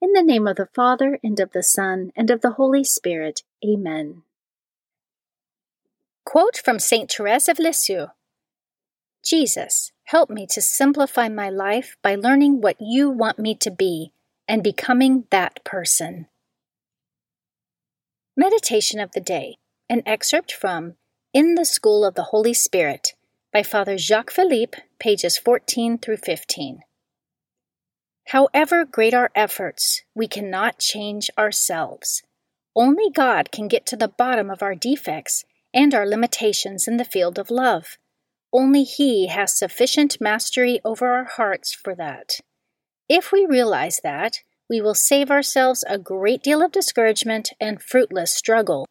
In the name of the Father, and of the Son, and of the Holy Spirit. Amen. Quote from St. Therese of Lisieux Jesus, help me to simplify my life by learning what you want me to be and becoming that person. Meditation of the Day, an excerpt from In the School of the Holy Spirit by Father Jacques Philippe, pages 14 through 15. However great our efforts, we cannot change ourselves. Only God can get to the bottom of our defects and our limitations in the field of love. Only He has sufficient mastery over our hearts for that. If we realize that, we will save ourselves a great deal of discouragement and fruitless struggle.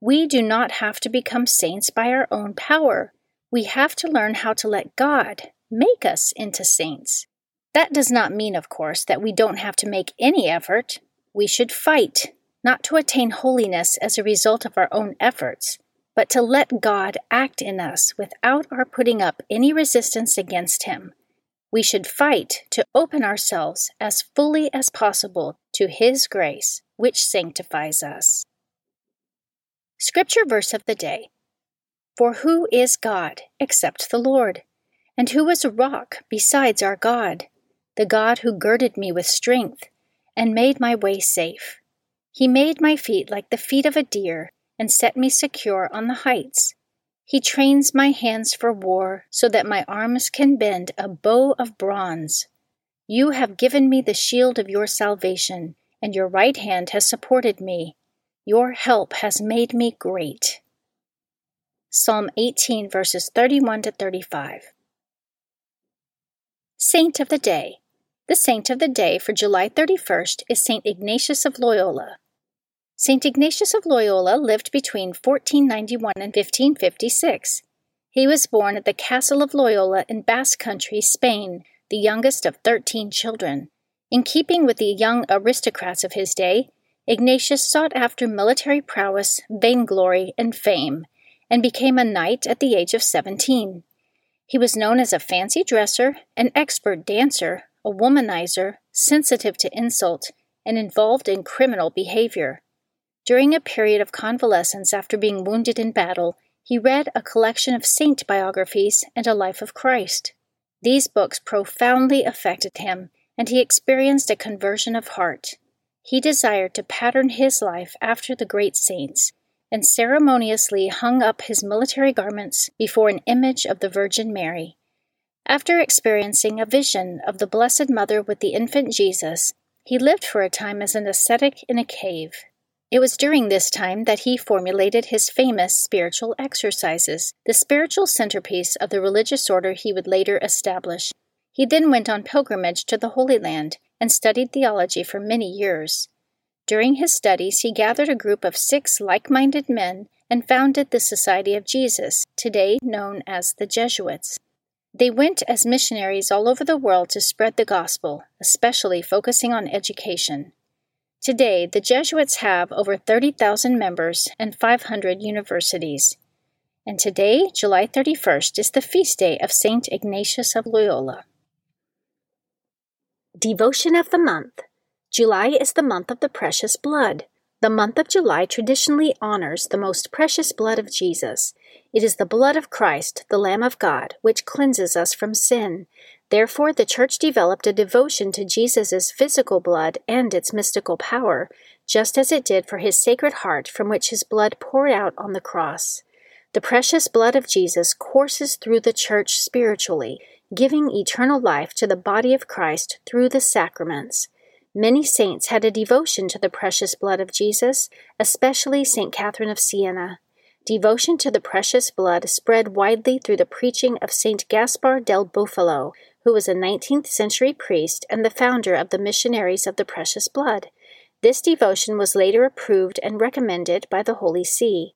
We do not have to become saints by our own power. We have to learn how to let God make us into saints. That does not mean, of course, that we don't have to make any effort. We should fight, not to attain holiness as a result of our own efforts, but to let God act in us without our putting up any resistance against Him. We should fight to open ourselves as fully as possible to His grace, which sanctifies us. Scripture verse of the day For who is God except the Lord? And who is a rock besides our God? The God who girded me with strength and made my way safe. He made my feet like the feet of a deer and set me secure on the heights. He trains my hands for war so that my arms can bend a bow of bronze. You have given me the shield of your salvation, and your right hand has supported me. Your help has made me great. Psalm 18, verses 31 to 35. Saint of the Day the saint of the day for July 31st is St. Ignatius of Loyola. St. Ignatius of Loyola lived between 1491 and 1556. He was born at the Castle of Loyola in Basque Country, Spain, the youngest of 13 children. In keeping with the young aristocrats of his day, Ignatius sought after military prowess, vainglory, and fame, and became a knight at the age of 17. He was known as a fancy dresser, an expert dancer, a womanizer, sensitive to insult, and involved in criminal behavior. During a period of convalescence after being wounded in battle, he read a collection of saint biographies and a life of Christ. These books profoundly affected him, and he experienced a conversion of heart. He desired to pattern his life after the great saints, and ceremoniously hung up his military garments before an image of the Virgin Mary. After experiencing a vision of the Blessed Mother with the infant Jesus, he lived for a time as an ascetic in a cave. It was during this time that he formulated his famous spiritual exercises, the spiritual centerpiece of the religious order he would later establish. He then went on pilgrimage to the Holy Land and studied theology for many years. During his studies, he gathered a group of six like minded men and founded the Society of Jesus, today known as the Jesuits. They went as missionaries all over the world to spread the gospel, especially focusing on education. Today, the Jesuits have over 30,000 members and 500 universities. And today, July 31st, is the feast day of St. Ignatius of Loyola. Devotion of the Month July is the month of the precious blood. The month of July traditionally honors the most precious blood of Jesus. It is the blood of Christ, the Lamb of God, which cleanses us from sin. Therefore, the Church developed a devotion to Jesus' physical blood and its mystical power, just as it did for his sacred heart from which his blood poured out on the cross. The precious blood of Jesus courses through the Church spiritually, giving eternal life to the body of Christ through the sacraments. Many saints had a devotion to the precious blood of Jesus, especially St. Catherine of Siena. Devotion to the precious blood spread widely through the preaching of St. Gaspar del Bufalo, who was a 19th century priest and the founder of the Missionaries of the Precious Blood. This devotion was later approved and recommended by the Holy See.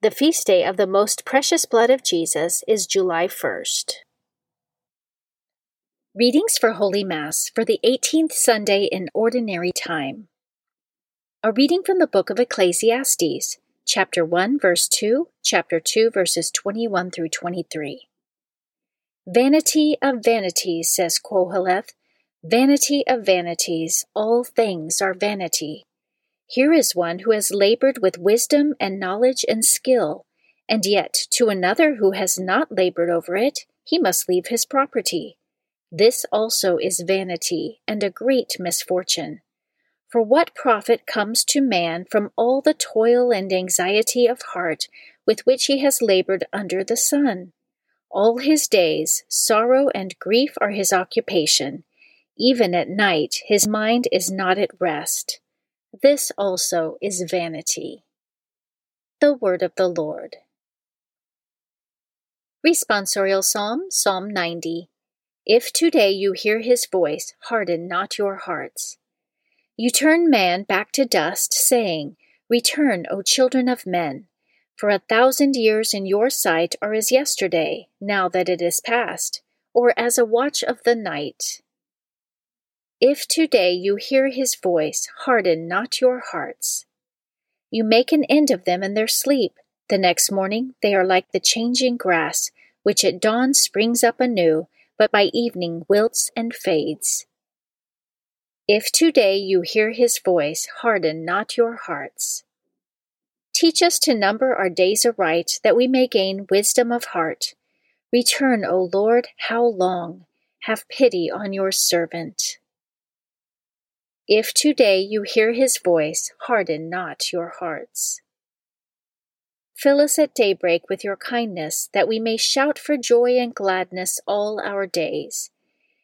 The feast day of the most precious blood of Jesus is July 1st. Readings for Holy Mass for the 18th Sunday in Ordinary Time. A reading from the book of Ecclesiastes, chapter 1, verse 2, chapter 2, verses 21 through 23. Vanity of vanities, says Koheleth, vanity of vanities, all things are vanity. Here is one who has labored with wisdom and knowledge and skill, and yet to another who has not labored over it, he must leave his property this also is vanity and a great misfortune. For what profit comes to man from all the toil and anxiety of heart with which he has labored under the sun? All his days, sorrow and grief are his occupation. Even at night, his mind is not at rest. This also is vanity. The Word of the Lord. Responsorial Psalm, Psalm 90. If today you hear his voice, harden not your hearts. You turn man back to dust, saying, Return, O children of men. For a thousand years in your sight are as yesterday, now that it is past, or as a watch of the night. If today you hear his voice, harden not your hearts. You make an end of them in their sleep. The next morning they are like the changing grass, which at dawn springs up anew but by evening wilts and fades. If today you hear his voice, harden not your hearts. Teach us to number our days aright, that we may gain wisdom of heart. Return, O Lord, how long? Have pity on your servant. If today you hear his voice, harden not your hearts. Fill us at daybreak with your kindness, that we may shout for joy and gladness all our days.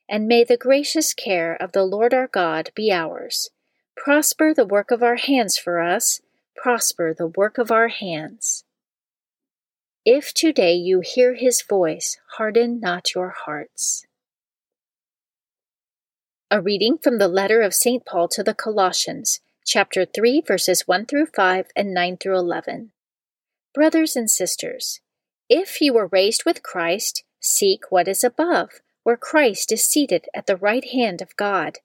And may the gracious care of the Lord our God be ours. Prosper the work of our hands for us, prosper the work of our hands. If today you hear his voice, harden not your hearts. A reading from the letter of St. Paul to the Colossians, chapter 3, verses 1 through 5 and 9 through 11. Brothers and sisters, if you were raised with Christ, seek what is above, where Christ is seated at the right hand of God.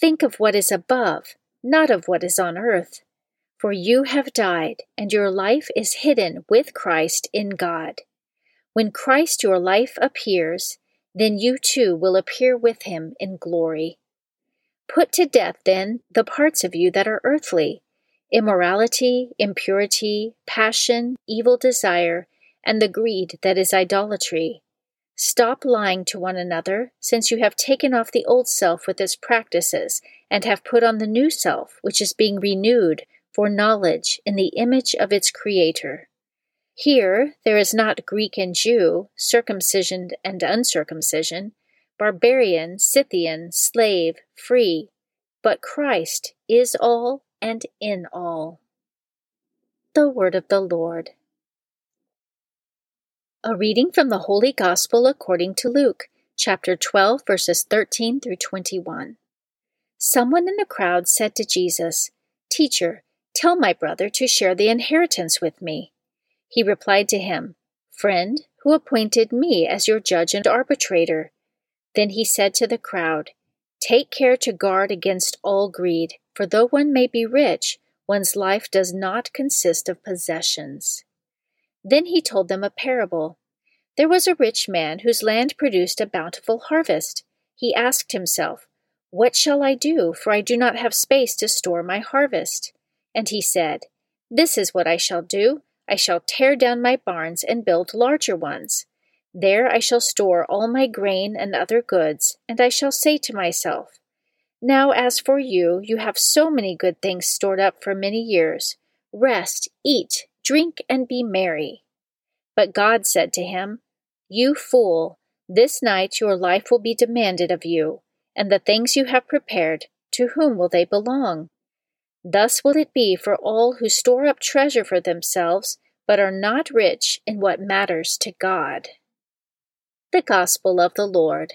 Think of what is above, not of what is on earth. For you have died, and your life is hidden with Christ in God. When Christ your life appears, then you too will appear with him in glory. Put to death, then, the parts of you that are earthly immorality, impurity, passion, evil desire, and the greed that is idolatry. Stop lying to one another, since you have taken off the old self with its practices, and have put on the new self, which is being renewed for knowledge in the image of its Creator. Here there is not Greek and Jew, circumcision and uncircumcision, barbarian, Scythian, slave, free, but Christ is all and in all. The Word of the Lord. A reading from the Holy Gospel according to Luke, chapter 12, verses 13 through 21. Someone in the crowd said to Jesus, Teacher, tell my brother to share the inheritance with me. He replied to him, Friend, who appointed me as your judge and arbitrator? Then he said to the crowd, Take care to guard against all greed, for though one may be rich, One's life does not consist of possessions. Then he told them a parable. There was a rich man whose land produced a bountiful harvest. He asked himself, What shall I do, for I do not have space to store my harvest? And he said, This is what I shall do. I shall tear down my barns and build larger ones. There I shall store all my grain and other goods, and I shall say to myself, now, as for you, you have so many good things stored up for many years. Rest, eat, drink, and be merry. But God said to him, You fool, this night your life will be demanded of you, and the things you have prepared, to whom will they belong? Thus will it be for all who store up treasure for themselves, but are not rich in what matters to God. The Gospel of the Lord.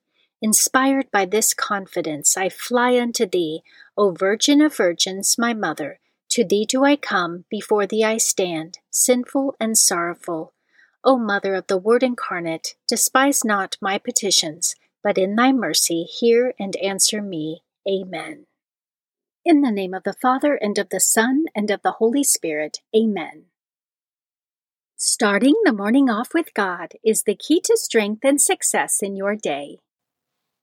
Inspired by this confidence, I fly unto thee, O Virgin of Virgins, my Mother. To thee do I come, before thee I stand, sinful and sorrowful. O Mother of the Word incarnate, despise not my petitions, but in thy mercy hear and answer me. Amen. In the name of the Father, and of the Son, and of the Holy Spirit. Amen. Starting the morning off with God is the key to strength and success in your day.